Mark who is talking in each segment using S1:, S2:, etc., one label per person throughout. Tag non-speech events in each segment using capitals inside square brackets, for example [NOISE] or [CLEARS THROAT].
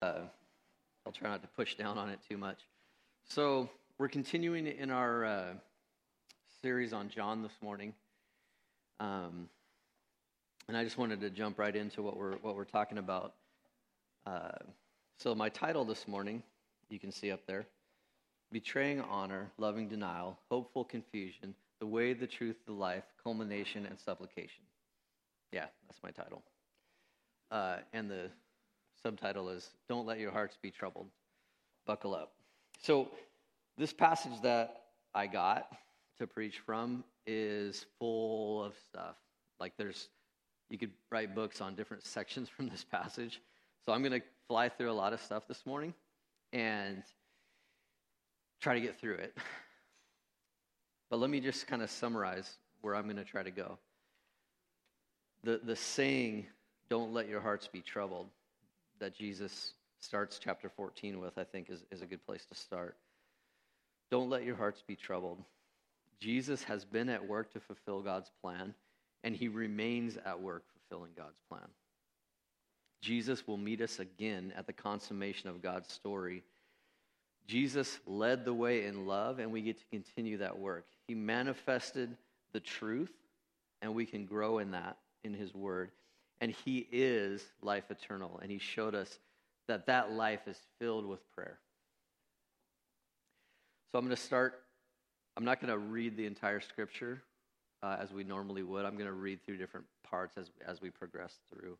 S1: Uh, I'll try not to push down on it too much. So, we're continuing in our uh, series on John this morning. Um, and I just wanted to jump right into what we're, what we're talking about. Uh, so, my title this morning, you can see up there Betraying Honor, Loving Denial, Hopeful Confusion, The Way, the Truth, the Life, Culmination, and Supplication. Yeah, that's my title. Uh, and the subtitle is Don't Let Your Hearts Be Troubled. Buckle up. So, this passage that I got to preach from is full of stuff. Like, there's, you could write books on different [LAUGHS] sections from this passage. So, I'm going to fly through a lot of stuff this morning and try to get through it. [LAUGHS] But let me just kind of summarize where I'm going to try to go. The, the saying, don't let your hearts be troubled, that Jesus starts chapter 14 with, I think is, is a good place to start. Don't let your hearts be troubled. Jesus has been at work to fulfill God's plan, and he remains at work fulfilling God's plan. Jesus will meet us again at the consummation of God's story. Jesus led the way in love, and we get to continue that work. He manifested the truth, and we can grow in that in his word. And he is life eternal, and he showed us that that life is filled with prayer. So I'm going to start. I'm not going to read the entire scripture uh, as we normally would. I'm going to read through different parts as, as we progress through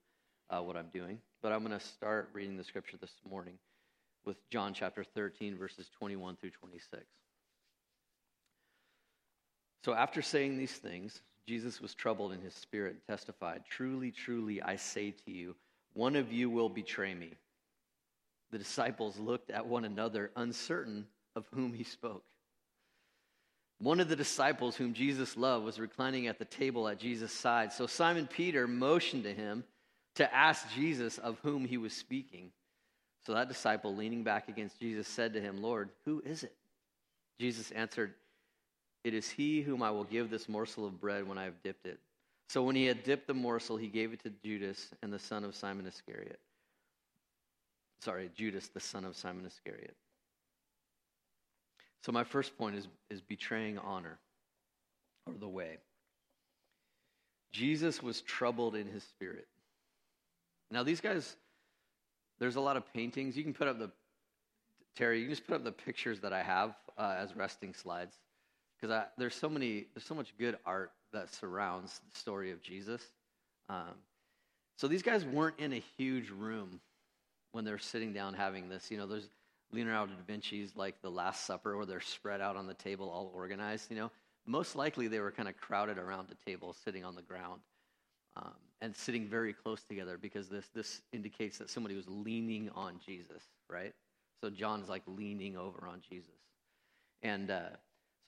S1: uh, what I'm doing. But I'm going to start reading the scripture this morning with John chapter 13, verses 21 through 26. So after saying these things, Jesus was troubled in his spirit and testified, Truly, truly, I say to you, one of you will betray me. The disciples looked at one another, uncertain of whom he spoke. One of the disciples whom Jesus loved was reclining at the table at Jesus' side. So Simon Peter motioned to him to ask Jesus of whom he was speaking. So that disciple, leaning back against Jesus, said to him, Lord, who is it? Jesus answered, It is he whom I will give this morsel of bread when I have dipped it. So when he had dipped the morsel, he gave it to Judas and the son of Simon Iscariot. Sorry, Judas, the son of Simon Iscariot. So my first point is, is betraying honor or the way. Jesus was troubled in his spirit. Now, these guys, there's a lot of paintings. You can put up the, Terry, you can just put up the pictures that I have uh, as resting slides. Because there's so many, there's so much good art that surrounds the story of Jesus. Um, so these guys weren't in a huge room when they're sitting down having this. You know, there's Leonardo da Vinci's like The Last Supper, where they're spread out on the table, all organized. You know, most likely they were kind of crowded around the table, sitting on the ground, um, and sitting very close together because this this indicates that somebody was leaning on Jesus, right? So John's like leaning over on Jesus, and uh,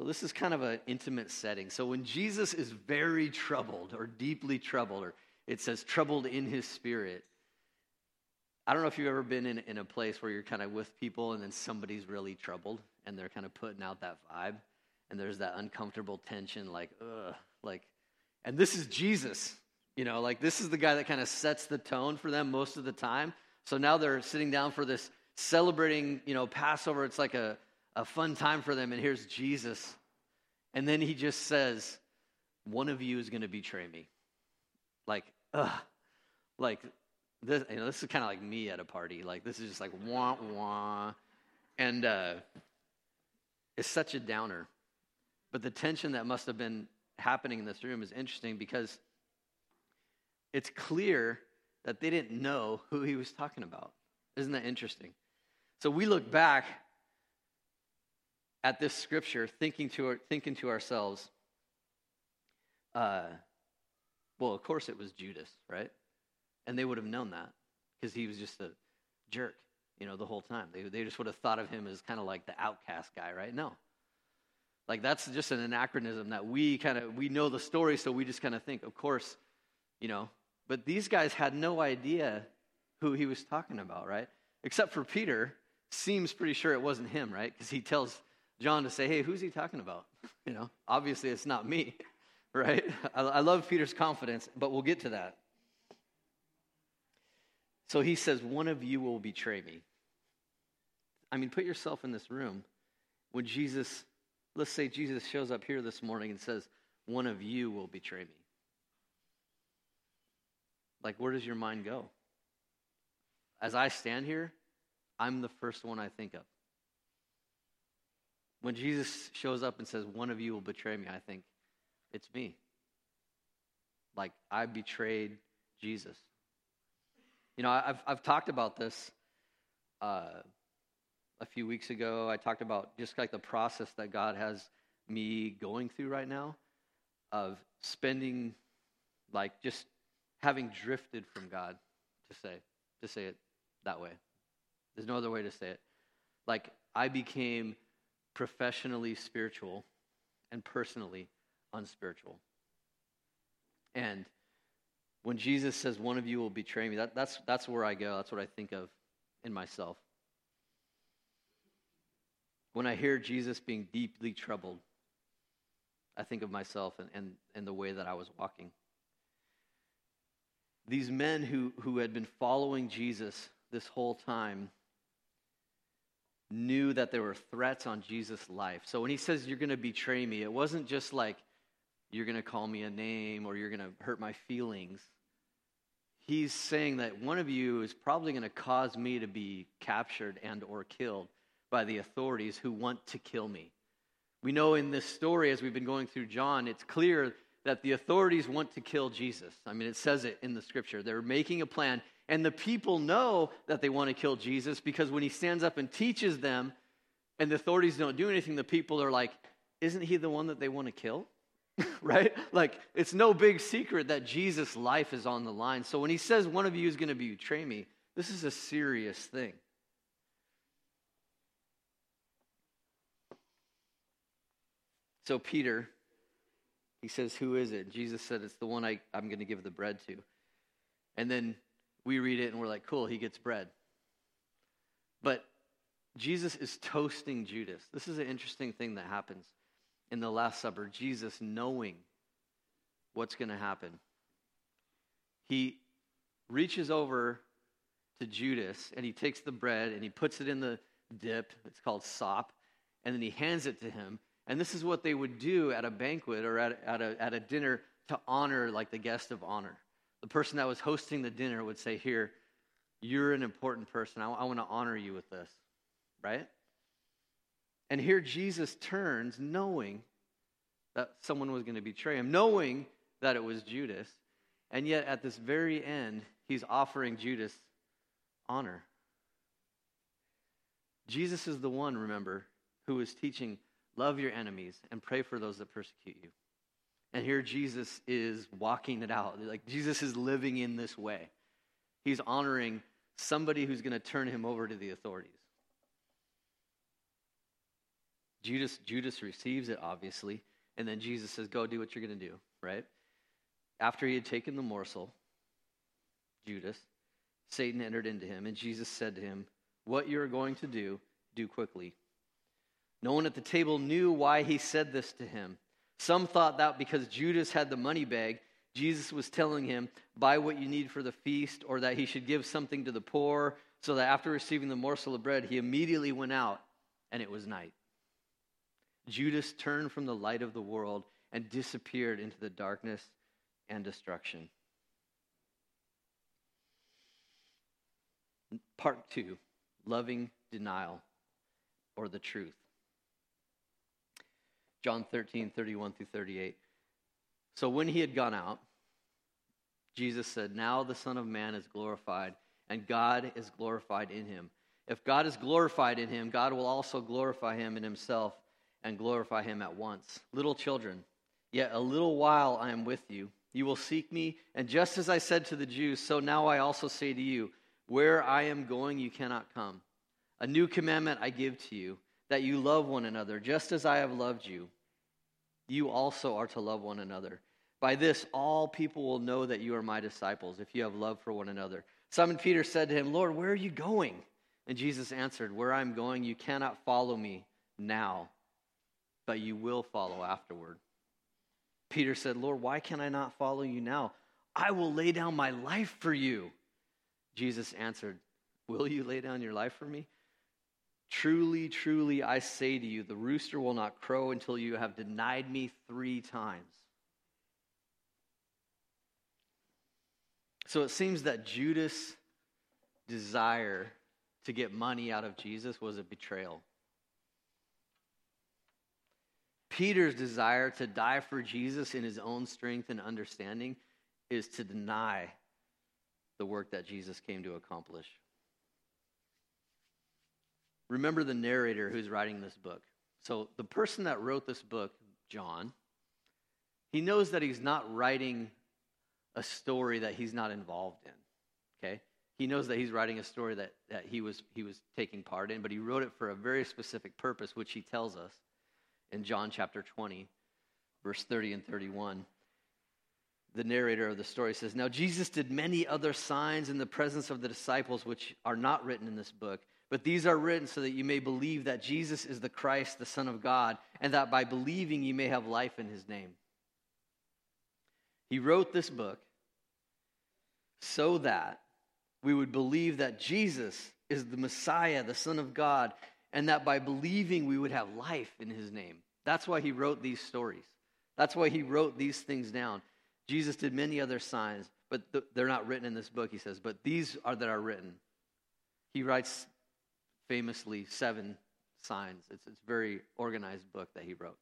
S1: so this is kind of an intimate setting. So when Jesus is very troubled or deeply troubled, or it says troubled in his spirit, I don't know if you've ever been in, in a place where you're kind of with people and then somebody's really troubled and they're kind of putting out that vibe and there's that uncomfortable tension, like, ugh, like, and this is Jesus, you know, like this is the guy that kind of sets the tone for them most of the time. So now they're sitting down for this celebrating, you know, Passover. It's like a, a fun time for them. And here's Jesus. And then he just says, one of you is going to betray me. Like, ugh, like this, you know, this is kind of like me at a party. Like this is just like wah wah, and uh, it's such a downer. But the tension that must have been happening in this room is interesting because it's clear that they didn't know who he was talking about. Isn't that interesting? So we look back at this scripture, thinking to our, thinking to ourselves, uh, well, of course it was Judas, right? And they would have known that because he was just a jerk, you know, the whole time. They, they just would have thought of him as kind of like the outcast guy, right? No. Like that's just an anachronism that we kind of we know the story, so we just kind of think, of course, you know. But these guys had no idea who he was talking about, right? Except for Peter, seems pretty sure it wasn't him, right? Because he tells John to say, "Hey, who's he talking about?" [LAUGHS] You know, obviously it's not me, [LAUGHS] right? I, I love Peter's confidence, but we'll get to that. So he says, One of you will betray me. I mean, put yourself in this room. When Jesus, let's say Jesus shows up here this morning and says, One of you will betray me. Like, where does your mind go? As I stand here, I'm the first one I think of. When Jesus shows up and says, One of you will betray me, I think, it's me. Like, I betrayed Jesus. You know, I've, I've talked about this uh, a few weeks ago. I talked about just like the process that God has me going through right now of spending, like, just having drifted from God, to say, to say it that way. There's no other way to say it. Like, I became professionally spiritual and personally unspiritual. And when Jesus says, One of you will betray me, that, that's, that's where I go. That's what I think of in myself. When I hear Jesus being deeply troubled, I think of myself and, and, and the way that I was walking. These men who, who had been following Jesus this whole time knew that there were threats on Jesus' life. So when he says, You're going to betray me, it wasn't just like, You're going to call me a name or you're going to hurt my feelings. He's saying that one of you is probably going to cause me to be captured and or killed by the authorities who want to kill me. We know in this story, as we've been going through John, it's clear that the authorities want to kill Jesus. I mean, it says it in the scripture. They're making a plan, and the people know that they want to kill Jesus because when he stands up and teaches them, and the authorities don't do anything, the people are like, Isn't he the one that they want to kill? [LAUGHS] right? Like, it's no big secret that Jesus' life is on the line. So when he says one of you is going to betray me, this is a serious thing. So Peter, he says, Who is it? Jesus said, It's the one I, I'm going to give the bread to. And then we read it and we're like, Cool, he gets bread. But Jesus is toasting Judas. This is an interesting thing that happens in the Last Supper. Jesus knowing what's going to happen. He reaches over to Judas and he takes the bread and he puts it in the dip. It's called sop. And then he hands it to him. And this is what they would do at a banquet or at, at, a, at a dinner to honor like the guest of honor. The person that was hosting the dinner would say, Here, you're an important person. I, I want to honor you with this, right? And here Jesus turns knowing that someone was going to betray him, knowing that it was Judas. And yet at this very end, he's offering Judas honor. Jesus is the one, remember, who is teaching Love your enemies and pray for those that persecute you. And here Jesus is walking it out. Like Jesus is living in this way. He's honoring somebody who's going to turn him over to the authorities. Judas Judas receives it obviously, and then Jesus says, "Go do what you're going to do." Right? After he had taken the morsel, Judas, Satan entered into him, and Jesus said to him, "What you are going to do, do quickly." No one at the table knew why he said this to him. Some thought that because Judas had the money bag, Jesus was telling him, buy what you need for the feast, or that he should give something to the poor, so that after receiving the morsel of bread, he immediately went out, and it was night. Judas turned from the light of the world and disappeared into the darkness and destruction. Part two loving denial or the truth. John 13, 31 through 38. So when he had gone out, Jesus said, Now the Son of Man is glorified, and God is glorified in him. If God is glorified in him, God will also glorify him in himself and glorify him at once. Little children, yet a little while I am with you. You will seek me, and just as I said to the Jews, so now I also say to you, Where I am going, you cannot come. A new commandment I give to you that you love one another, just as I have loved you. You also are to love one another. By this, all people will know that you are my disciples, if you have love for one another. Simon Peter said to him, Lord, where are you going? And Jesus answered, Where I'm going, you cannot follow me now, but you will follow afterward. Peter said, Lord, why can I not follow you now? I will lay down my life for you. Jesus answered, Will you lay down your life for me? Truly, truly, I say to you, the rooster will not crow until you have denied me three times. So it seems that Judas' desire to get money out of Jesus was a betrayal. Peter's desire to die for Jesus in his own strength and understanding is to deny the work that Jesus came to accomplish. Remember the narrator who's writing this book. So, the person that wrote this book, John, he knows that he's not writing a story that he's not involved in. Okay? He knows that he's writing a story that, that he, was, he was taking part in, but he wrote it for a very specific purpose, which he tells us in John chapter 20, verse 30 and 31. The narrator of the story says, Now Jesus did many other signs in the presence of the disciples, which are not written in this book. But these are written so that you may believe that Jesus is the Christ, the Son of God, and that by believing you may have life in his name. He wrote this book so that we would believe that Jesus is the Messiah, the Son of God, and that by believing we would have life in his name. That's why he wrote these stories. That's why he wrote these things down. Jesus did many other signs, but th- they're not written in this book, he says, but these are that are written. He writes famously seven signs. It's, it's a very organized book that he wrote.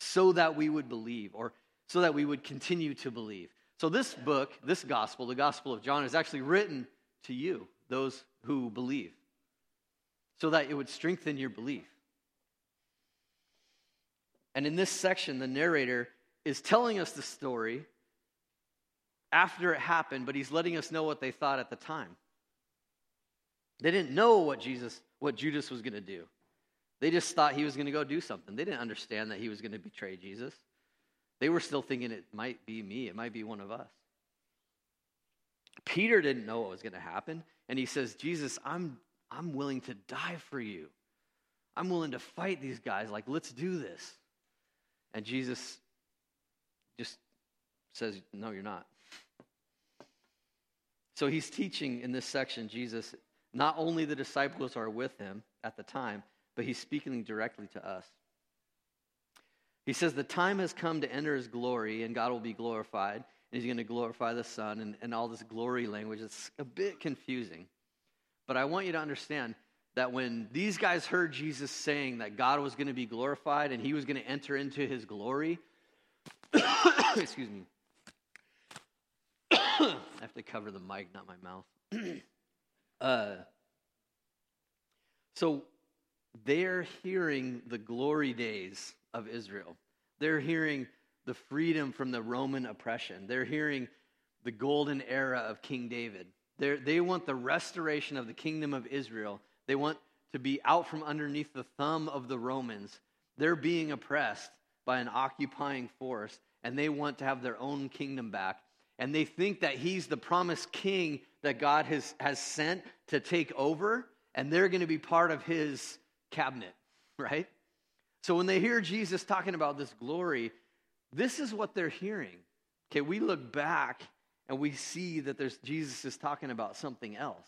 S1: So that we would believe, or so that we would continue to believe. So, this book, this gospel, the Gospel of John, is actually written to you, those who believe so that it would strengthen your belief. And in this section, the narrator is telling us the story after it happened, but he's letting us know what they thought at the time. They didn't know what Jesus, what Judas was going to do. They just thought he was going to go do something. They didn't understand that he was going to betray Jesus. They were still thinking it might be me, it might be one of us. Peter didn't know what was going to happen, and he says, "Jesus, I'm I'm willing to die for you. I'm willing to fight these guys. Like, let's do this. And Jesus just says, No, you're not. So he's teaching in this section, Jesus, not only the disciples are with him at the time, but he's speaking directly to us. He says, The time has come to enter his glory, and God will be glorified, and he's going to glorify the Son, and, and all this glory language. It's a bit confusing. But I want you to understand that when these guys heard Jesus saying that God was going to be glorified and he was going to enter into his glory, [COUGHS] excuse me. [COUGHS] I have to cover the mic, not my mouth. [COUGHS] uh, so they're hearing the glory days of Israel. They're hearing the freedom from the Roman oppression. They're hearing the golden era of King David. They're, they want the restoration of the kingdom of Israel. They want to be out from underneath the thumb of the Romans. They're being oppressed by an occupying force, and they want to have their own kingdom back. And they think that he's the promised king that God has, has sent to take over, and they're going to be part of his cabinet, [LAUGHS] right? So when they hear Jesus talking about this glory, this is what they're hearing. Okay, we look back and we see that there's Jesus is talking about something else.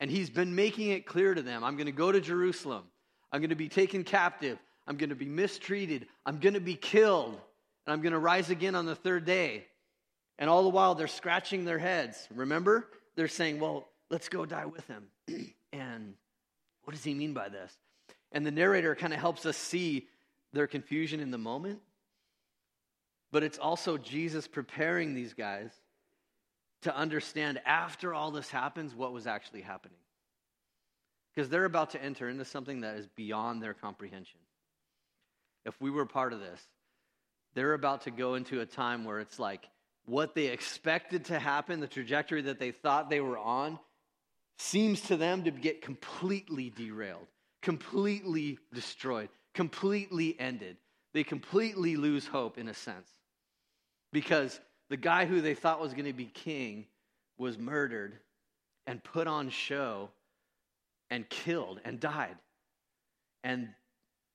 S1: And he's been making it clear to them I'm going to go to Jerusalem. I'm going to be taken captive. I'm going to be mistreated. I'm going to be killed. And I'm going to rise again on the third day. And all the while, they're scratching their heads. Remember? They're saying, Well, let's go die with him. [CLEARS THROAT] and what does he mean by this? And the narrator kind of helps us see their confusion in the moment but it's also Jesus preparing these guys to understand after all this happens what was actually happening. Because they're about to enter into something that is beyond their comprehension. If we were part of this, they're about to go into a time where it's like what they expected to happen, the trajectory that they thought they were on, seems to them to get completely derailed, completely destroyed, completely ended. They completely lose hope in a sense because the guy who they thought was going to be king was murdered and put on show and killed and died. And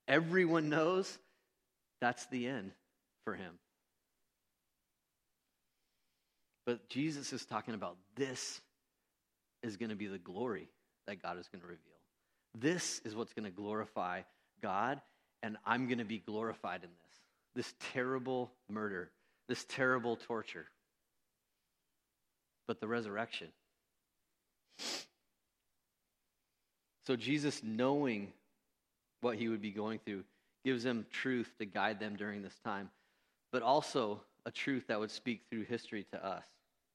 S1: everyone knows that's the end for him. But Jesus is talking about this is going to be the glory that God is going to reveal. This is what's going to glorify God, and I'm going to be glorified in this. This terrible murder, this terrible torture. But the resurrection. So, Jesus, knowing what he would be going through, gives them truth to guide them during this time, but also a truth that would speak through history to us.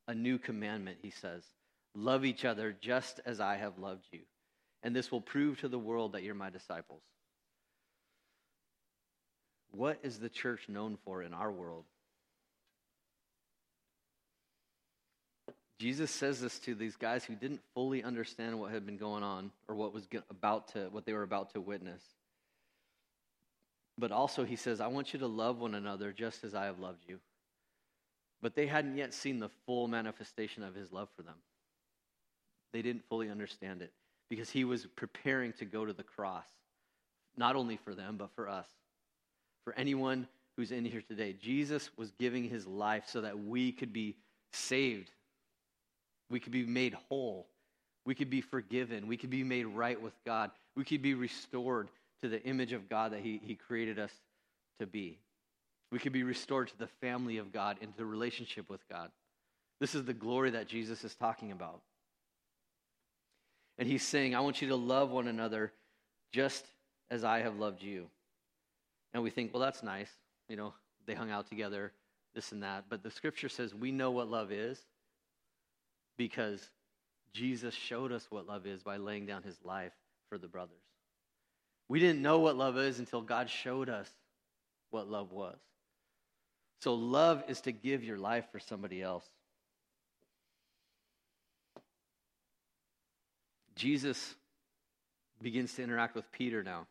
S1: A new commandment, he says love each other just as I have loved you. And this will prove to the world that you're my disciples. What is the church known for in our world? Jesus says this to these guys who didn't fully understand what had been going on or what was about to what they were about to witness. But also he says, "I want you to love one another just as I have loved you." But they hadn't yet seen the full manifestation of his love for them. They didn't fully understand it because he was preparing to go to the cross, not only for them, but for us. For anyone who's in here today, Jesus was giving his life so that we could be saved we could be made whole. We could be forgiven. We could be made right with God. We could be restored to the image of God that He, he created us to be. We could be restored to the family of God, into the relationship with God. This is the glory that Jesus is talking about. And He's saying, I want you to love one another just as I have loved you. And we think, well, that's nice. You know, they hung out together, this and that. But the scripture says we know what love is because Jesus showed us what love is by laying down his life for the brothers. We didn't know what love is until God showed us what love was. So, love is to give your life for somebody else. Jesus begins to interact with Peter now.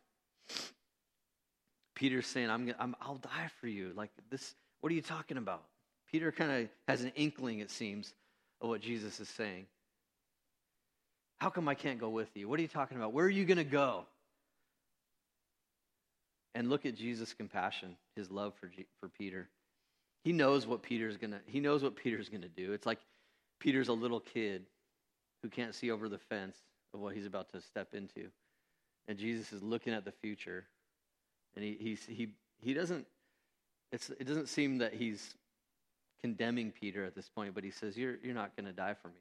S1: Peter's saying, I'm, I'm, I'll die for you. Like, this, what are you talking about? Peter kind of has an inkling, it seems, of what Jesus is saying. How come I can't go with you? What are you talking about? Where are you going to go? And look at Jesus' compassion, his love for, G- for Peter. He knows what Peter's to he knows what Peter's to do. It's like Peter's a little kid who can't see over the fence of what he's about to step into. And Jesus is looking at the future. And he he's, he he doesn't it's it doesn't seem that he's condemning Peter at this point, but he says, You're, you're not going to die for me.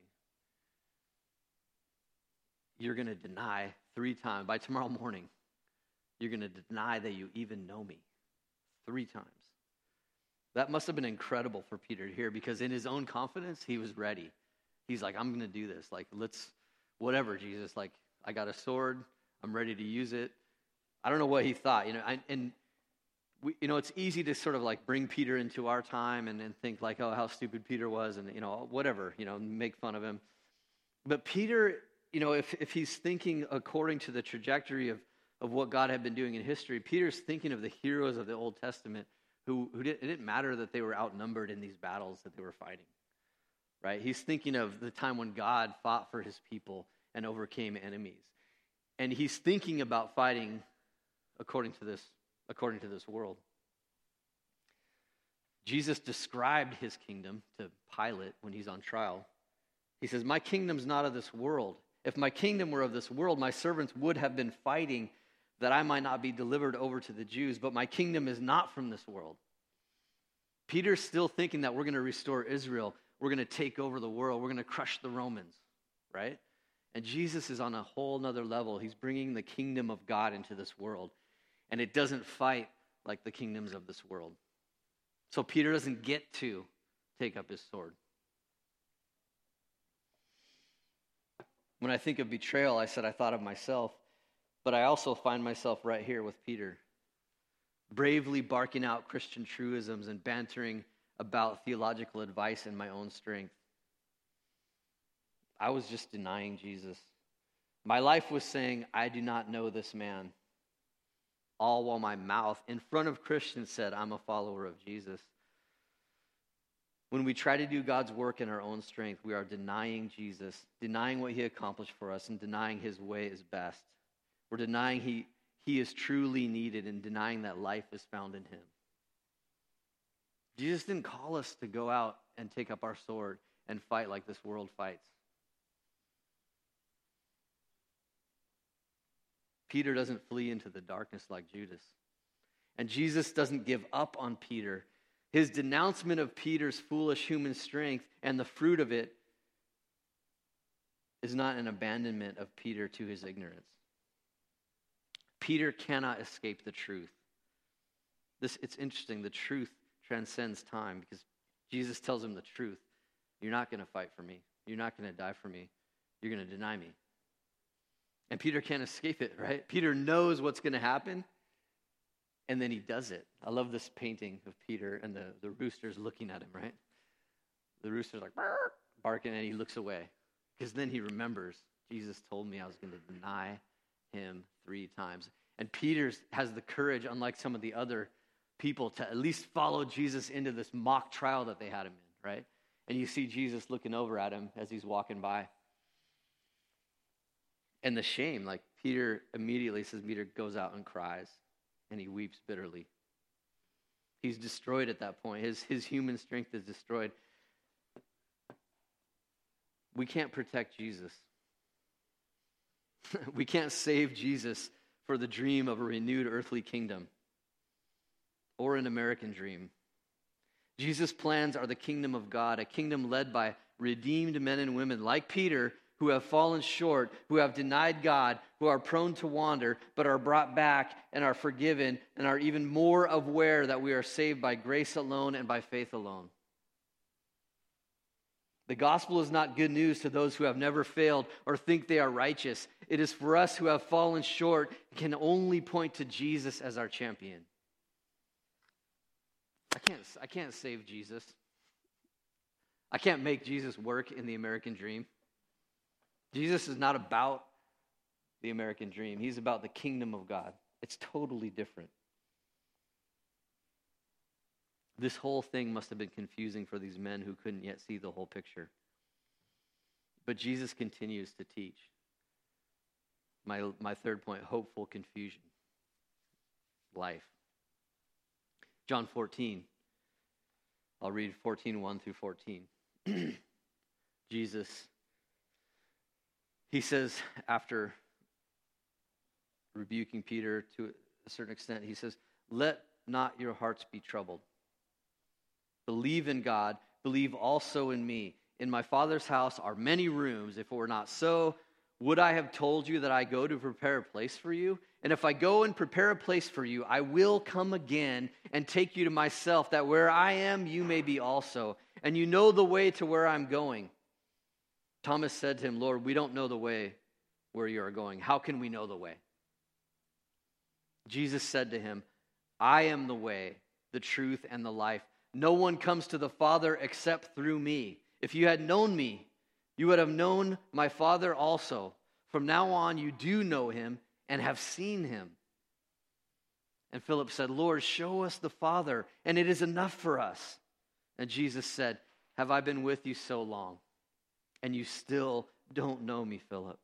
S1: You're going to deny three times. By tomorrow morning, you're going to deny that you even know me three times. That must have been incredible for Peter to hear because in his own confidence, he was ready. He's like, I'm going to do this. Like, let's, whatever, Jesus. Like, I got a sword. I'm ready to use it. I don't know what he thought, you know. I, and we, you know, it's easy to sort of like bring Peter into our time and, and think like, oh, how stupid Peter was, and you know, whatever, you know, make fun of him. But Peter, you know, if if he's thinking according to the trajectory of of what God had been doing in history, Peter's thinking of the heroes of the Old Testament who who did, it didn't matter that they were outnumbered in these battles that they were fighting, right? He's thinking of the time when God fought for His people and overcame enemies, and he's thinking about fighting according to this according to this world. Jesus described his kingdom to Pilate when he's on trial. He says, My kingdom's not of this world. If my kingdom were of this world, my servants would have been fighting that I might not be delivered over to the Jews, but my kingdom is not from this world. Peter's still thinking that we're going to restore Israel, we're going to take over the world, we're going to crush the Romans, right? And Jesus is on a whole nother level. He's bringing the kingdom of God into this world and it doesn't fight like the kingdoms of this world. So Peter doesn't get to take up his sword. When I think of betrayal, I said I thought of myself, but I also find myself right here with Peter, bravely barking out Christian truisms and bantering about theological advice in my own strength. I was just denying Jesus. My life was saying, I do not know this man all while my mouth in front of Christians said, I'm a follower of Jesus. When we try to do God's work in our own strength, we are denying Jesus, denying what he accomplished for us, and denying his way is best. We're denying he, he is truly needed and denying that life is found in him. Jesus didn't call us to go out and take up our sword and fight like this world fights. Peter doesn't flee into the darkness like Judas. And Jesus doesn't give up on Peter. His denouncement of Peter's foolish human strength and the fruit of it is not an abandonment of Peter to his ignorance. Peter cannot escape the truth. This, it's interesting. The truth transcends time because Jesus tells him the truth. You're not going to fight for me. You're not going to die for me. You're going to deny me. And Peter can't escape it, right? Peter knows what's going to happen, and then he does it. I love this painting of Peter and the, the rooster's looking at him, right? The rooster's like barking, and he looks away because then he remembers Jesus told me I was going to deny him three times. And Peter has the courage, unlike some of the other people, to at least follow Jesus into this mock trial that they had him in, right? And you see Jesus looking over at him as he's walking by. And the shame, like Peter immediately says, Peter goes out and cries and he weeps bitterly. He's destroyed at that point. His, his human strength is destroyed. We can't protect Jesus. [LAUGHS] we can't save Jesus for the dream of a renewed earthly kingdom or an American dream. Jesus' plans are the kingdom of God, a kingdom led by redeemed men and women like Peter who have fallen short, who have denied God, who are prone to wander, but are brought back and are forgiven and are even more aware that we are saved by grace alone and by faith alone. The gospel is not good news to those who have never failed or think they are righteous. It is for us who have fallen short and can only point to Jesus as our champion. I can't, I can't save Jesus. I can't make Jesus work in the American dream. Jesus is not about the American dream, he's about the kingdom of God. It's totally different. This whole thing must have been confusing for these men who couldn't yet see the whole picture. But Jesus continues to teach. My, my third point hopeful confusion. Life. John 14. I'll read 14, 1 through 14. [CLEARS THROAT] Jesus, he says, after rebuking Peter to a certain extent, he says, Let not your hearts be troubled. Believe in God, believe also in me. In my Father's house are many rooms. If it were not so, would I have told you that I go to prepare a place for you? And if I go and prepare a place for you, I will come again and take you to myself, that where I am, you may be also. And you know the way to where I'm going. Thomas said to him, Lord, we don't know the way where you are going. How can we know the way? Jesus said to him, I am the way, the truth, and the life. No one comes to the Father except through me. If you had known me, you would have known my Father also. From now on, you do know him and have seen him. And Philip said, Lord, show us the Father, and it is enough for us. And Jesus said, Have I been with you so long, and you still don't know me, Philip?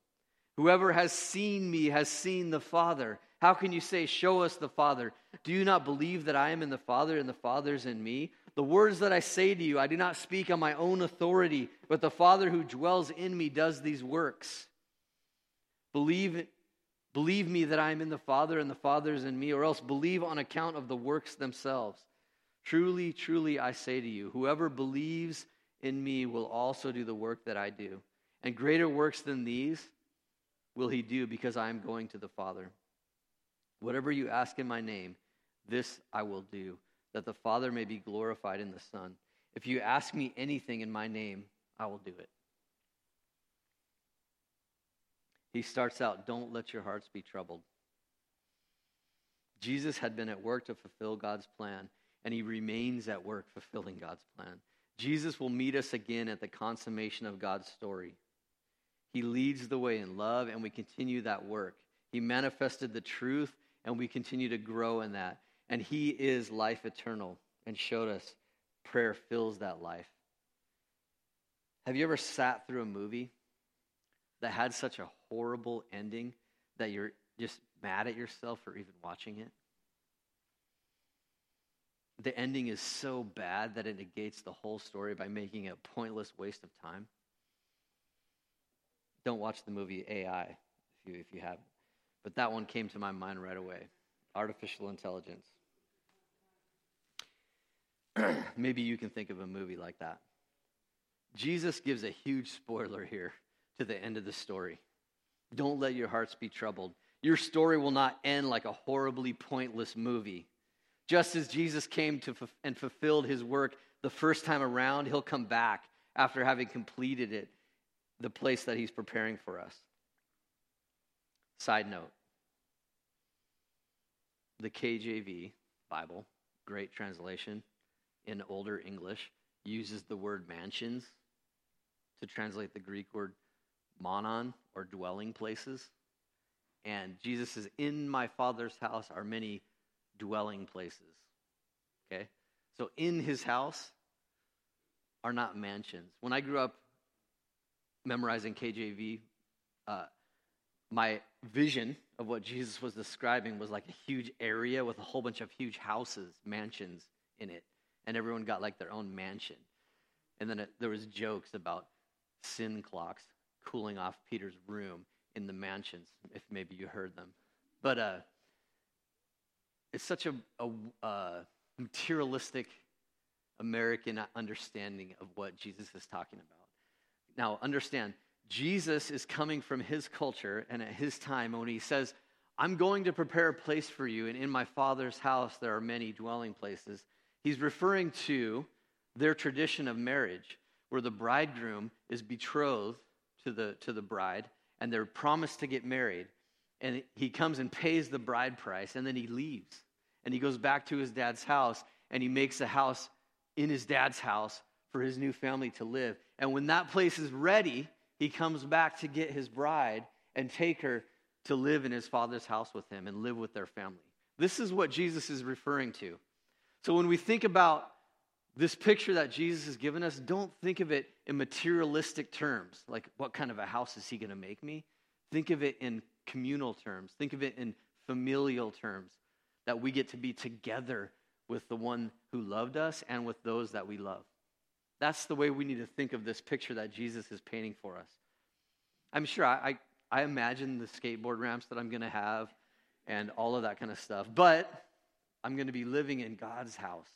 S1: Whoever has seen me has seen the Father. How can you say, Show us the Father? Do you not believe that I am in the Father and the Father is in me? The words that I say to you, I do not speak on my own authority, but the Father who dwells in me does these works. Believe, believe me that I am in the Father and the Father is in me, or else believe on account of the works themselves. Truly, truly, I say to you, whoever believes in me will also do the work that I do. And greater works than these will he do because I am going to the Father. Whatever you ask in my name, this I will do, that the Father may be glorified in the Son. If you ask me anything in my name, I will do it. He starts out, Don't let your hearts be troubled. Jesus had been at work to fulfill God's plan, and he remains at work fulfilling God's plan. Jesus will meet us again at the consummation of God's story. He leads the way in love, and we continue that work. He manifested the truth and we continue to grow in that. And He is life eternal and showed us prayer fills that life. Have you ever sat through a movie that had such a horrible ending that you're just mad at yourself for even watching it? The ending is so bad that it negates the whole story by making it a pointless waste of time. Don't watch the movie AI if you, if you haven't. But that one came to my mind right away artificial intelligence. [CLEARS THROAT] Maybe you can think of a movie like that. Jesus gives a huge spoiler here to the end of the story. Don't let your hearts be troubled. Your story will not end like a horribly pointless movie. Just as Jesus came to and fulfilled his work the first time around, he'll come back after having completed it, the place that he's preparing for us. Side note the KJV Bible, great translation in older English, uses the word mansions to translate the Greek word monon or dwelling places. And Jesus says, In my Father's house are many dwelling places. Okay? So in his house are not mansions. When I grew up memorizing KJV, uh, my vision of what Jesus was describing was like a huge area with a whole bunch of huge houses, mansions in it, and everyone got like their own mansion. And then it, there was jokes about sin clocks cooling off Peter's room in the mansions, if maybe you heard them. But uh, it's such a, a uh, materialistic American understanding of what Jesus is talking about. Now, understand, Jesus is coming from his culture and at his time when he says, I'm going to prepare a place for you, and in my Father's house there are many dwelling places. He's referring to their tradition of marriage, where the bridegroom is betrothed to the, to the bride, and they're promised to get married. And he comes and pays the bride price, and then he leaves. And he goes back to his dad's house, and he makes a house in his dad's house for his new family to live. And when that place is ready, he comes back to get his bride and take her to live in his father's house with him and live with their family. This is what Jesus is referring to. So when we think about this picture that Jesus has given us, don't think of it in materialistic terms, like what kind of a house is he going to make me? Think of it in communal terms. Think of it in familial terms that we get to be together with the one who loved us and with those that we love. That's the way we need to think of this picture that Jesus is painting for us. I'm sure I, I, I imagine the skateboard ramps that I'm going to have and all of that kind of stuff, but I'm going to be living in God's house.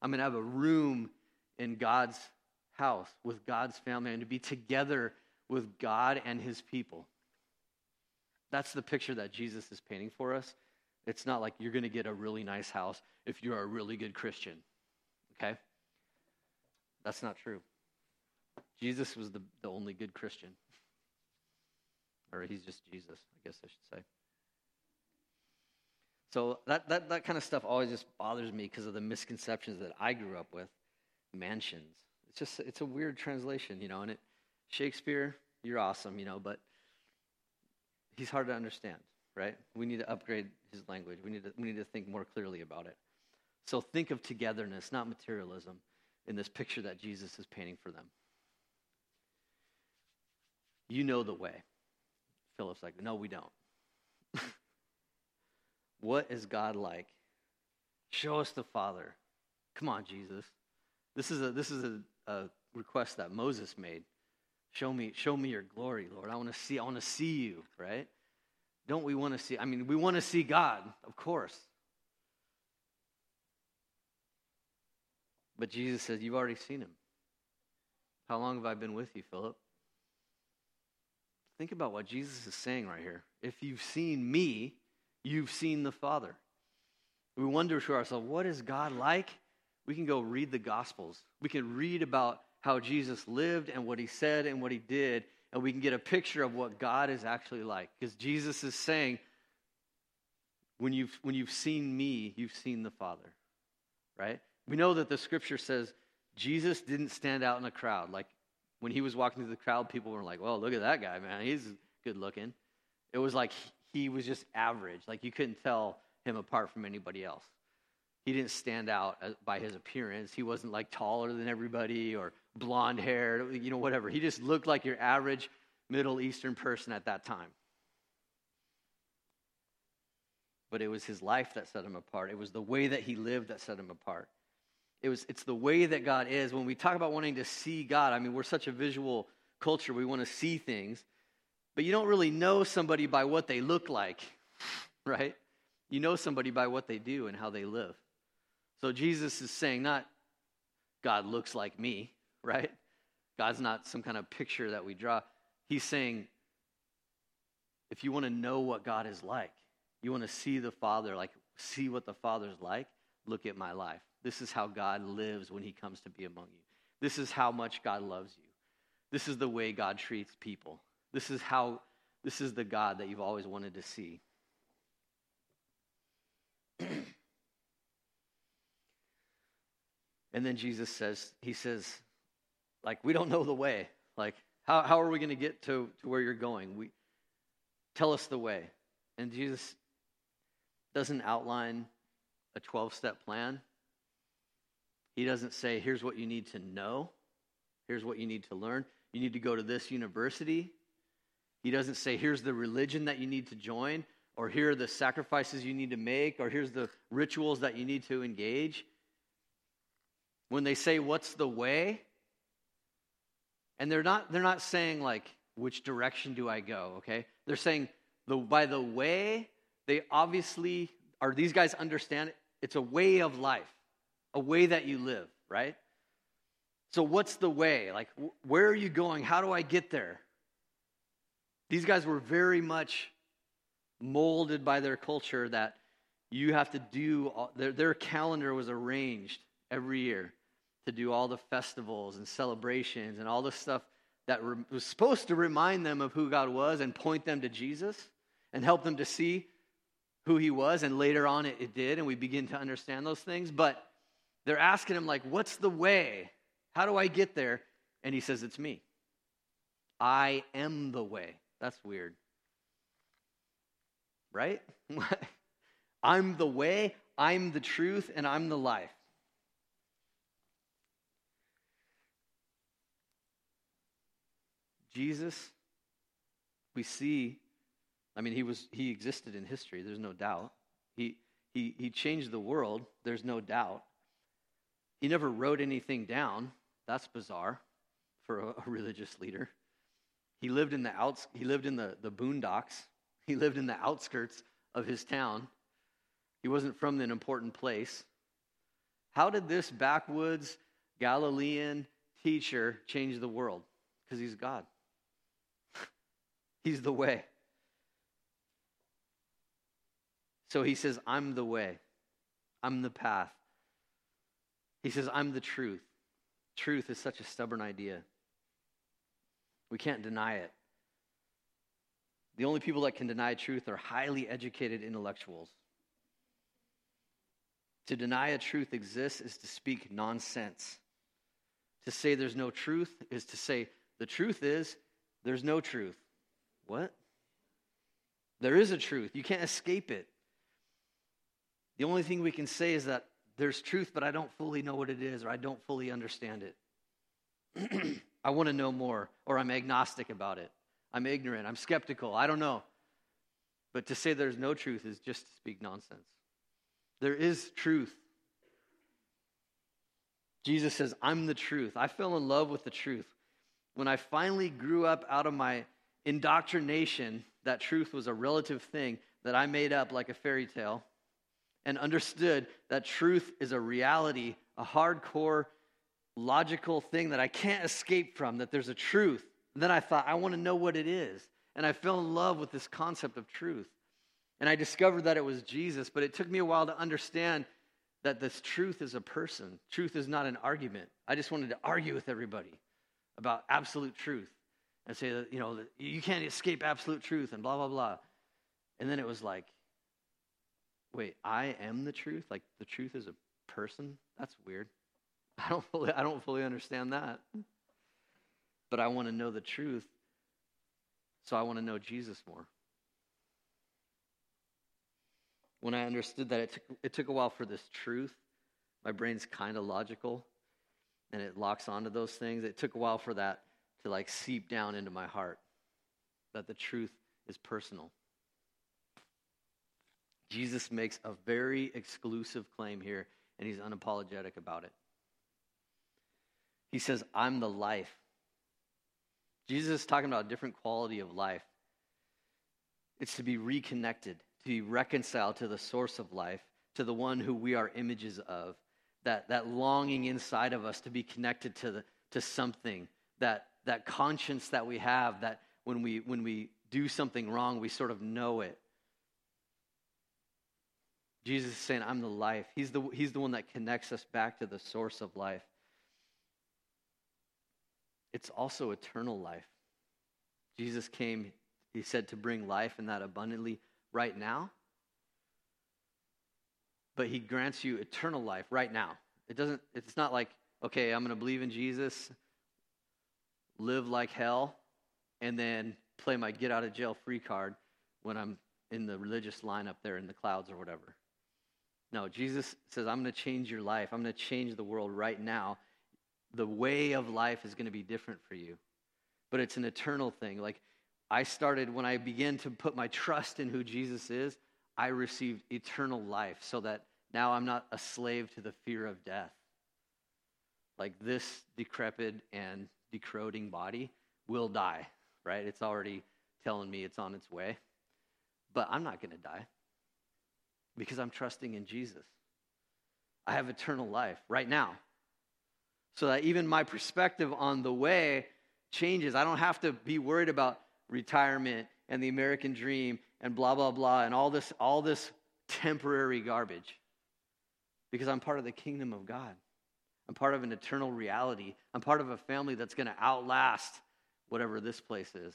S1: I'm going to have a room in God's house with God's family and to be together with God and his people. That's the picture that Jesus is painting for us. It's not like you're going to get a really nice house if you're a really good Christian. Okay? That's not true. Jesus was the, the only good Christian. Or he's just Jesus, I guess I should say. So that, that, that kind of stuff always just bothers me because of the misconceptions that I grew up with. Mansions. It's just, it's a weird translation, you know, and it, Shakespeare, you're awesome, you know, but he's hard to understand, right? We need to upgrade his language. We need to, we need to think more clearly about it. So think of togetherness, not materialism in this picture that Jesus is painting for them. You know the way. Philip's like, no, we don't. What is God like? Show us the Father. Come on, Jesus. This is a this is a, a request that Moses made. Show me, show me your glory, Lord. I want to see, I want to see you, right? Don't we want to see? I mean, we want to see God, of course. But Jesus says, You've already seen him. How long have I been with you, Philip? Think about what Jesus is saying right here. If you've seen me, you've seen the Father. We wonder to ourselves, what is God like? We can go read the Gospels. We can read about how Jesus lived and what he said and what he did, and we can get a picture of what God is actually like. Because Jesus is saying, when you've, when you've seen me, you've seen the Father, right? We know that the scripture says Jesus didn't stand out in a crowd. Like when he was walking through the crowd, people were like, well, look at that guy, man. He's good looking. It was like he was just average. Like you couldn't tell him apart from anybody else. He didn't stand out uh, by his appearance. He wasn't like taller than everybody or blonde hair, you know, whatever. He just looked like your average Middle Eastern person at that time. But it was his life that set him apart. It was the way that he lived that set him apart. It was, it's the way that God is. When we talk about wanting to see God, I mean, we're such a visual culture. We want to see things. But you don't really know somebody by what they look like, [LAUGHS] right? You know somebody by what they do and how they live. So Jesus is saying, not God looks like me, [LAUGHS] right? God's not some kind of picture that we draw. He's saying, if you want to know what God is like, you want to see the Father, like see what the Father's like, look at my life. This is how God lives when he comes to be among you. This is how much God loves you. This is the way God treats people. This is how this is the God that you've always wanted to see. [CLEARS THROAT] and then Jesus says, He says, like, we don't know the way. Like, how, how are we going to get to, to where you're going? We, tell us the way. And Jesus doesn't outline a 12 step plan. He doesn't say, here's what you need to know, here's what you need to learn. You need to go to this university. He doesn't say, here's the religion that you need to join, or here are the sacrifices you need to make, or here's the rituals that you need to engage. When they say, what's the way? And they're not, they're not saying, like, which direction do I go, okay? They're saying, the, by the way, they obviously are, these guys understand it's a way of life, a way that you live, right? So, what's the way? Like, where are you going? How do I get there? These guys were very much molded by their culture that you have to do, their, their calendar was arranged every year to do all the festivals and celebrations and all the stuff that re- was supposed to remind them of who God was and point them to Jesus and help them to see who he was. And later on, it, it did, and we begin to understand those things. But they're asking him, like, what's the way? How do I get there? And he says, It's me. I am the way. That's weird. Right? [LAUGHS] I'm the way, I'm the truth, and I'm the life. Jesus, we see, I mean, he was he existed in history, there's no doubt. He he he changed the world, there's no doubt. He never wrote anything down. That's bizarre for a, a [LAUGHS] religious leader. He lived in the outs he lived in the, the boondocks. He lived in the outskirts of his town. He wasn't from an important place. How did this backwoods Galilean teacher change the world? Because he's God. [LAUGHS] He's the way. So he says, I'm the way. I'm the path. He says, I'm the truth. Truth is such a stubborn idea. We can't deny it. The only people that can deny truth are highly educated intellectuals. To deny a truth exists is to speak nonsense. To say there's no truth is to say the truth is there's no truth. What? There is a truth. You can't escape it. The only thing we can say is that there's truth, but I don't fully know what it is, or I don't fully understand it. [CLEARS THROAT] I want to know more, or I'm agnostic about it. I'm ignorant. I'm skeptical. I don't know. But to say there's no truth is just to speak nonsense. There is truth. Jesus says, I'm the truth. I fell in love with the truth. When I finally grew up out of my indoctrination that truth was a relative thing that I made up like a fairy tale and understood that truth is a reality, a hardcore, logical thing that I can't escape from, that there's a truth. And then I thought, I want to know what it is. And I fell in love with this concept of truth. And I discovered that it was Jesus, but it took me a while to understand that this truth is a person. Truth is not an argument. I just wanted to argue with everybody about absolute truth and say that, you know, you can't escape absolute truth and blah, blah, blah. And then it was like, wait, I am the truth? Like the truth is a person? That's weird. [LAUGHS] I don't fully, I don't fully understand that. But I want to know the truth, so I want to know Jesus more. When I understood that, it took, it took a while for this truth. My brain's kind of logical, and it locks onto those things. It took a while for that to like seep down into my heart that the truth is personal. Jesus makes a very exclusive claim here, and he's unapologetic about it. He says, I'm the life. Jesus is talking about a different quality of life. It's to be reconnected, to be reconciled to the source of life, to the one who we are images of, that, that longing inside of us to be connected to, the, to something, that, that conscience that we have, that when we, when we do something wrong, we sort of know it. Jesus is saying, I'm the life. He's the, he's the one that connects us back to the source of life. It's also eternal life. Jesus came, he said, to bring life and that abundantly right now. But he grants you eternal life right now. It doesn't, it's not like, okay, I'm going to believe in Jesus, live like hell, and then play my get out of jail free card when I'm in the religious line up there in the clouds or whatever. No, Jesus says, I'm going to change your life. I'm going to change the world right now. The way of life is going to be different for you, but it's an eternal thing. Like I started, when I began to put my trust in who Jesus is, I received eternal life so that now I'm not a slave to the fear of death. Like this decrepit and decroding body will die, right? It's already telling me it's on its way. But I'm not going to die because I'm trusting in Jesus. I have eternal life right now. So that even my perspective on the way changes. I don't have to be worried about retirement and the American dream and blah blah blah and all this all this temporary garbage. Because I'm part of the kingdom of God. I'm part of an eternal reality. I'm part of a family that's going to outlast whatever this place is.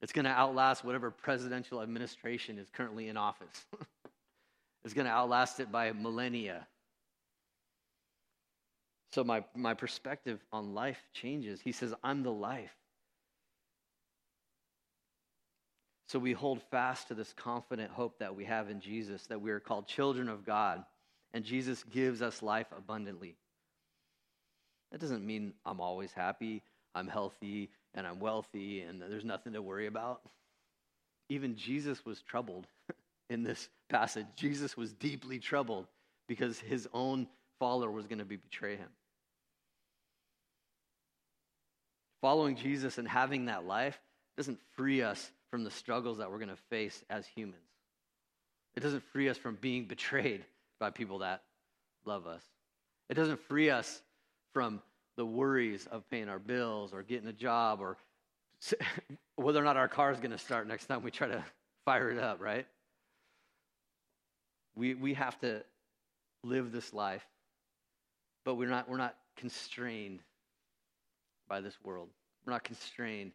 S1: It's going to outlast whatever presidential administration is currently in office. [LAUGHS] it's going to outlast it by millennia. So my, my perspective on life changes. He says, I'm the life. So we hold fast to this confident hope that we have in Jesus, that we are called children of God, and Jesus gives us life abundantly. That doesn't mean I'm always happy, I'm healthy, and I'm wealthy, and there's nothing to worry about. Even Jesus was troubled [LAUGHS] in this passage. Jesus was deeply troubled because his own follower was going to be betray him. Following Jesus and having that life doesn't free us from the struggles that we're going to face as humans. It doesn't free us from being betrayed by people that love us. It doesn't free us from the worries of paying our bills or getting a job or [LAUGHS] whether or not our car is going to start next time we try to fire it up, right? We, we have to live this life, but we're not, we're not constrained by this world. We're not constrained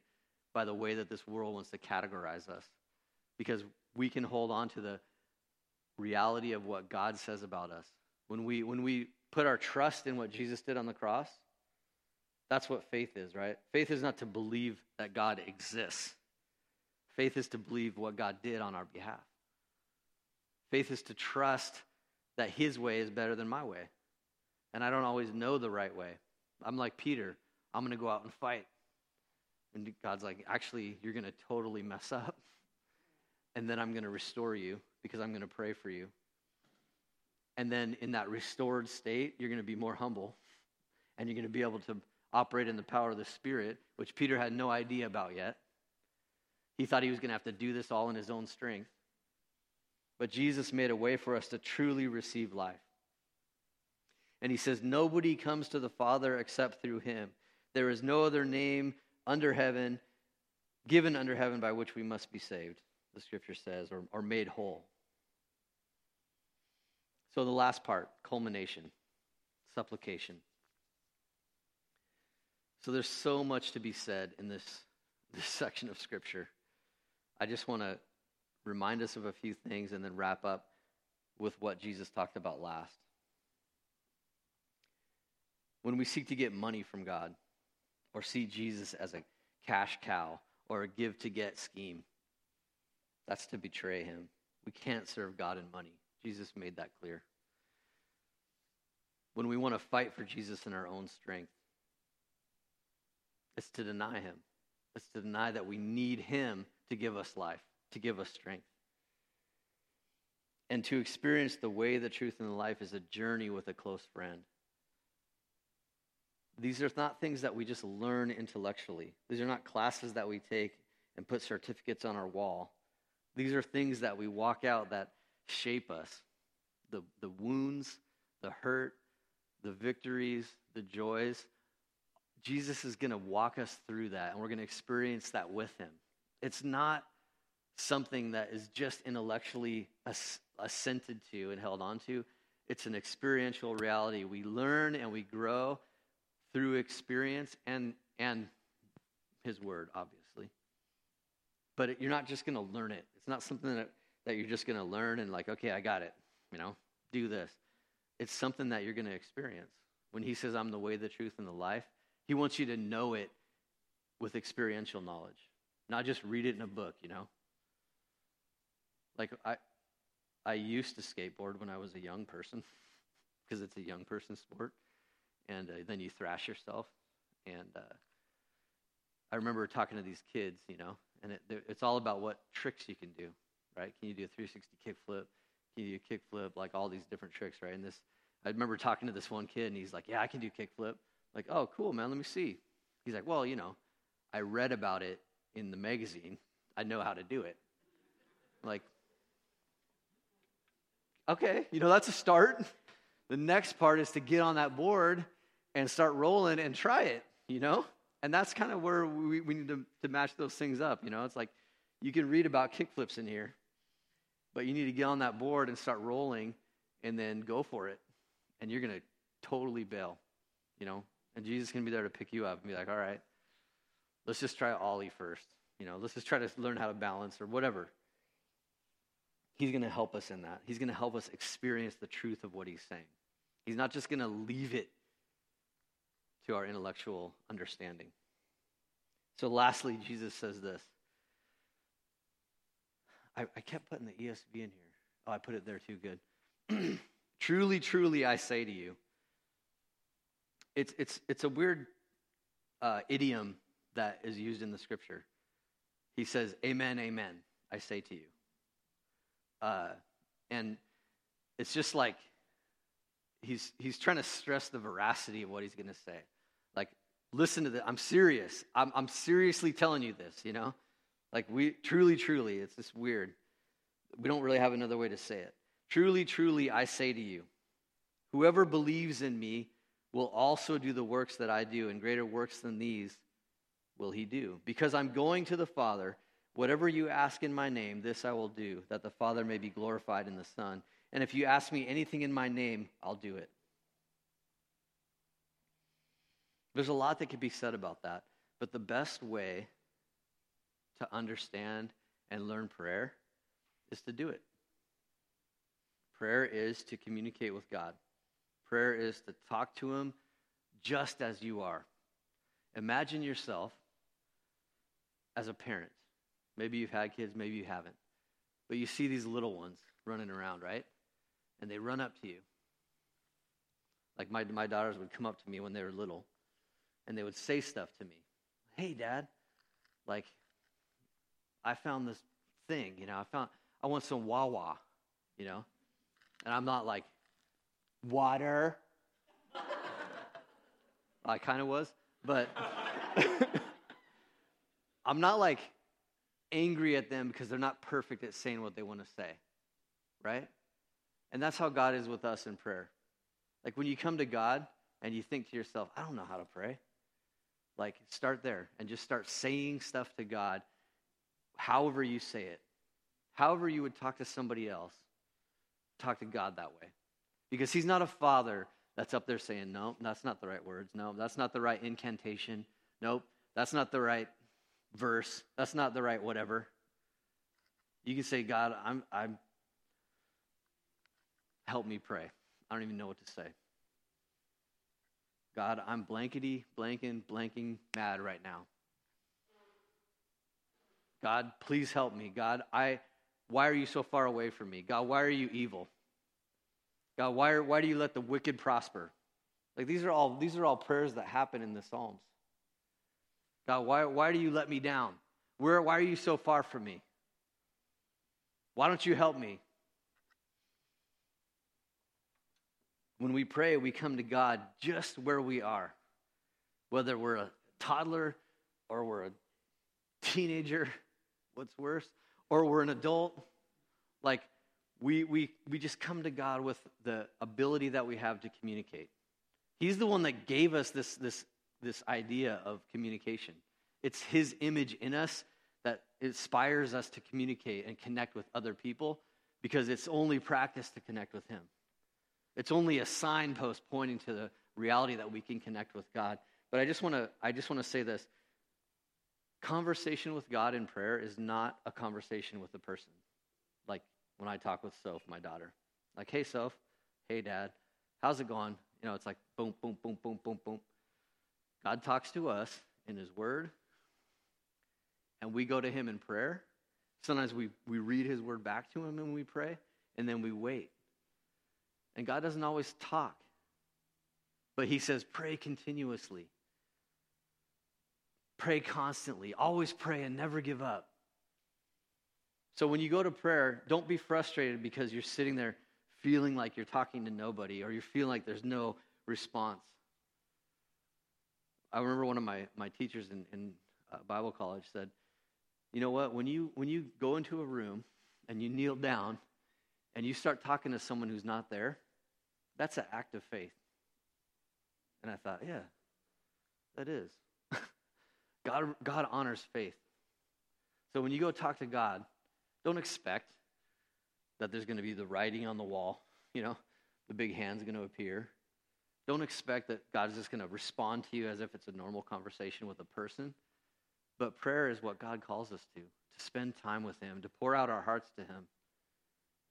S1: by the way that this world wants to categorize us because we can hold on to the reality of what God says about us. When we, when we put our trust in what Jesus did on the cross, that's what faith is, right? Faith is not to believe that God exists. Faith is to believe what God did on our behalf. Faith is to trust that his way is better than my way. And I don't always know the right way. I'm like Peter. I'm going to go out and fight. And God's like, actually, you're going to totally mess up. And then I'm going to restore you because I'm going to pray for you. And then in that restored state, you're going to be more humble and you're going to be able to operate in the power of the Spirit, which Peter had no idea about yet. He thought he was going to have to do this all in his own strength. But Jesus made a way for us to truly receive life. And he says, Nobody comes to the Father except through him. There is no other name under heaven, given under heaven by which we must be saved, the scripture says, or, or made whole. So the last part, culmination, supplication. So there's so much to be said in this, [LAUGHS] this section of scripture. I just want to remind us of a few things and then wrap up with what Jesus talked about last. When we seek to get money from God, or see Jesus as a cash cow or a give to get scheme. That's to betray him. We can't serve God in money. Jesus made that clear. When we want to fight for Jesus in our own strength, it's to deny him. It's to deny that we need him to give us life, to give us strength. And to experience the way, the truth, and the life is a journey with a close friend. These are not things that we just learn intellectually. These are not classes that we take and put certificates on our wall. These are things that we walk out that shape us the, the wounds, the hurt, the victories, the joys. Jesus is going to walk us through that, and we're going to experience that with him. It's not something that is just intellectually assented to and held onto. It's an experiential reality. We learn and we grow through experience and, and his word, obviously. But it, you're not just going to learn it. It's not something that, that you're just going to learn and, like, okay, I got it, you know, do this. It's something that you're going to experience. When he says, I'm the way, the truth, and the life, he wants you to know it with experiential knowledge, not just read it in a book, you know? Like, I, I used to skateboard when I was a young person [LAUGHS] because it's a young person sport. And uh, then you thrash yourself. And uh, I remember talking to these kids, you know, and it, it's all about what tricks you can do, right? Can you do a 360 kickflip? Can you do a kickflip? Like all these different tricks, right? And this, I remember talking to this one kid, and he's like, "Yeah, I can do kickflip." Like, oh, cool, man. Let me see. He's like, well, you know, I read about it in the magazine. I know how to do it. like, okay, you know, that's a start. [LAUGHS] The next part is to get on that board and start rolling and try it, you know? And that's kind of where we, we need to, to match those things up, you know? It's like you can read about kickflips in here, but you need to get on that board and start rolling and then go for it. And you're going to totally bail, you know? And Jesus can be there to pick you up and be like, all right, let's just try Ollie first. You know, let's just try to learn how to balance or whatever. He's going to help us in that. He's going to help us experience the truth of what he's saying. He's not just going to leave it to our intellectual understanding. So, lastly, Jesus says this. I, I kept putting the ESV in here. Oh, I put it there too. Good. [CLEARS THROAT] truly, truly, I say to you. It's, it's, it's a weird uh, idiom that is used in the scripture. He says, Amen, amen, I say to you. Uh, and it's just like he's, he's trying to stress the veracity of what he's going to say. Like, listen to this. I'm serious. I'm, I'm seriously telling you this, you know? Like, we truly, truly, it's just weird. We don't really have another way to say it. Truly, truly, I say to you, whoever believes in me will also do the works that I do, and greater works than these will he do. Because I'm going to the Father, whatever you ask in my name, this I will do, that the Father may be glorified in the Son. And if you ask me anything in my name, I'll do it. There's a lot that could be said about that, but the best way to understand and learn prayer is to do it. Prayer is to communicate with God. Prayer is to talk to Him just as you are. Imagine yourself as a parent. Maybe you've had kids, maybe you haven't. But you see these little ones running around, right? And they run up to you. Like my, my daughters would come up to me when they were little and they would say stuff to me. Hey, Dad, like, I found this thing, you know, I found, I want some Wawa, you know? And I'm not like, water. [LAUGHS] I kind of was, but [LAUGHS] I'm not like angry at them because they're not perfect at saying what they want to say, right? And that's how God is with us in prayer. Like when you come to God and you think to yourself, I don't know how to pray. Like start there and just start saying stuff to God however you say it. However you would talk to somebody else, talk to God that way. Because he's not a father that's up there saying, no, that's not the right words. No, that's not the right incantation. Nope, that's not the right verse. That's not the right whatever. You can say, God, I'm, I'm, help me pray. I don't even know what to say. God, I'm blankety, blanking, blanking mad right now. God, please help me. God, I, why are you so far away from me? God, why are you evil? God, why, are, why do you let the wicked prosper? Like these are all these are all prayers that happen in the Psalms. God, why, why do you let me down? Where, why are you so far from me? Why don't you help me? When we pray, we come to God just where we are. Whether we're a toddler or we're a teenager, [LAUGHS] what's worse, or we're an adult, like we, we, we just come to God with the ability that we have to communicate. He's the one that gave us this, this, this idea of communication. It's His image in us that inspires us to communicate and connect with other people because it's only practice to connect with Him. It's only a signpost pointing to the reality that we can connect with God. But I just want to I just want to say this. Conversation with God in prayer is not a conversation with a person. Like when I talk with Soph, my daughter. Like, hey Soph, hey dad, how's it going? You know, it's like boom, boom, boom, boom, boom, boom. God talks to us in his word, and we go to him in prayer. Sometimes we, we read his word back to him and we pray, and then we wait. And God doesn't always talk, but he says, pray continuously. Pray constantly. Always pray and never give up. So when you go to prayer, don't be frustrated because you're sitting there feeling like you're talking to nobody or you're feeling like there's no response. I remember one of my, my teachers in, in uh, Bible college said, you know what, when you, when you go into a room and you kneel down and you start talking to someone who's not there, that's an act of faith. And I thought, yeah, that is. [LAUGHS] God, God honors faith. So when you go talk to God, don't expect that there's going to be the writing on the wall, [LAUGHS] you know, the big hand's going to appear. Don't expect that God is just going to respond to you as if it's a normal conversation with a person. But prayer is what God calls us to, to spend time with Him, to pour out our hearts to Him.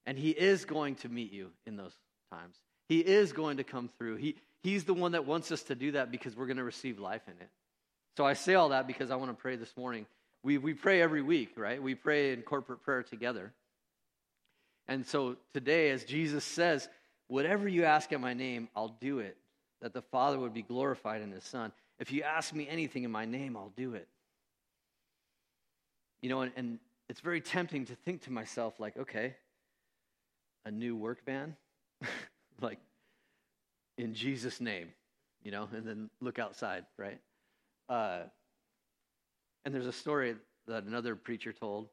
S1: And He is going to meet you in those times. He is going to come through. He, he's the one that wants us to do that because we're going to receive life in it. So I say all that because I want to pray this morning we, we pray every week, right? We pray in corporate prayer together. And so today, as Jesus says, whatever you ask in my name, I'll do it, that the Father would be glorified in his Son. If you ask me anything in my name, I'll do it. You know, and, and it's very tempting to think to myself, like, okay, a new work van? [LAUGHS] like, in Jesus' name, you know, and then look outside, right? Uh, and there's a story that another preacher told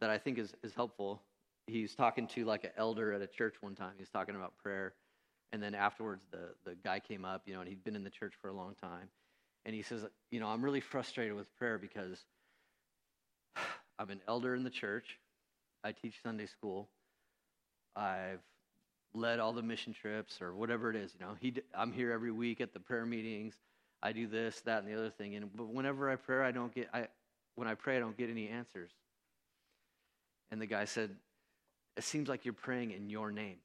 S1: that I think is, is helpful. He's talking to like an elder at a church one time. He's talking about prayer. And then afterwards, the, the guy came up, you know, and he'd been in the church for a long time. And he says, You know, I'm really frustrated with prayer because [SIGHS] I'm an elder in the church. I teach Sunday school. I've led all the mission trips or whatever it is. You know, he, I'm here every week at the prayer meetings. I do this, that, and the other thing. And but whenever I pray, I don't get. I when I pray, I don't get any answers. And the guy said, "It seems like you're praying in your name.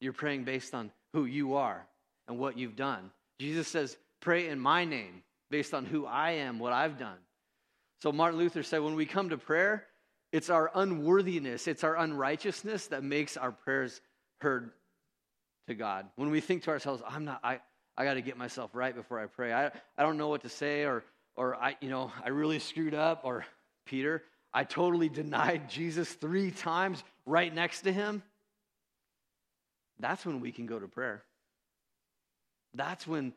S1: You're praying based on who you are and what you've done." Jesus says, "Pray in my name, based on who I am, what I've done." So Martin Luther said, when we come to prayer, it's our unworthiness, it's our unrighteousness that makes our prayers heard to God. When we think to ourselves, I'm not, I, I got to get myself right before I pray. I, I don't know what to say, or, or I, you know, I really screwed up, or Peter, I totally denied Jesus three times right next to him. That's when we can go to prayer. That's when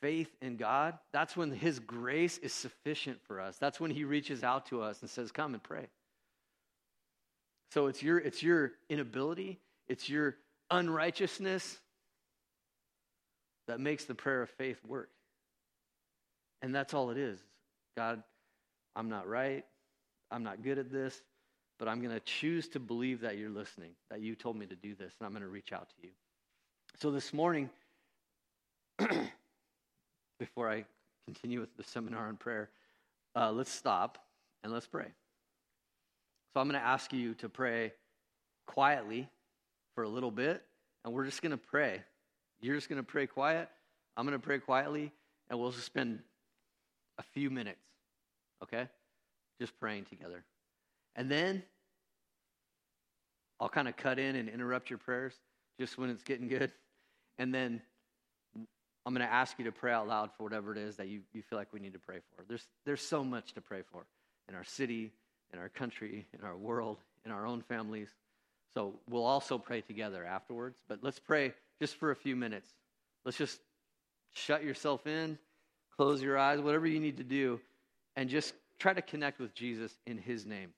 S1: faith in God, that's when His grace is sufficient for us. That's when He reaches out to us and says, Come and pray. So it's your, it's your inability, it's your unrighteousness that makes the prayer of faith work. And that's all it is. God, I'm not right. I'm not good at this, but I'm going to choose to believe that you're listening, that you told me to do this, and I'm going to reach out to you. So this morning, [CLEARS THROAT] before I continue with the seminar on prayer, uh, let's stop and let's pray. So I'm going to ask you to pray quietly for a little bit, and we're just going to pray. You're just going to pray quiet. I'm going to pray quietly, and we'll just spend a few minutes, okay? Just praying together. And then I'll kind of cut in and interrupt your prayers just when it's getting good. And then I'm going to ask you to pray out loud for whatever it is that you, you feel like we need to pray for. There's, there's so much to pray for in our city, in our country, in our world, in our own families. So we'll also pray together afterwards. But let's pray just for a few minutes. Let's just shut yourself in, close your eyes, whatever you need to do, and just try to connect with Jesus in his name.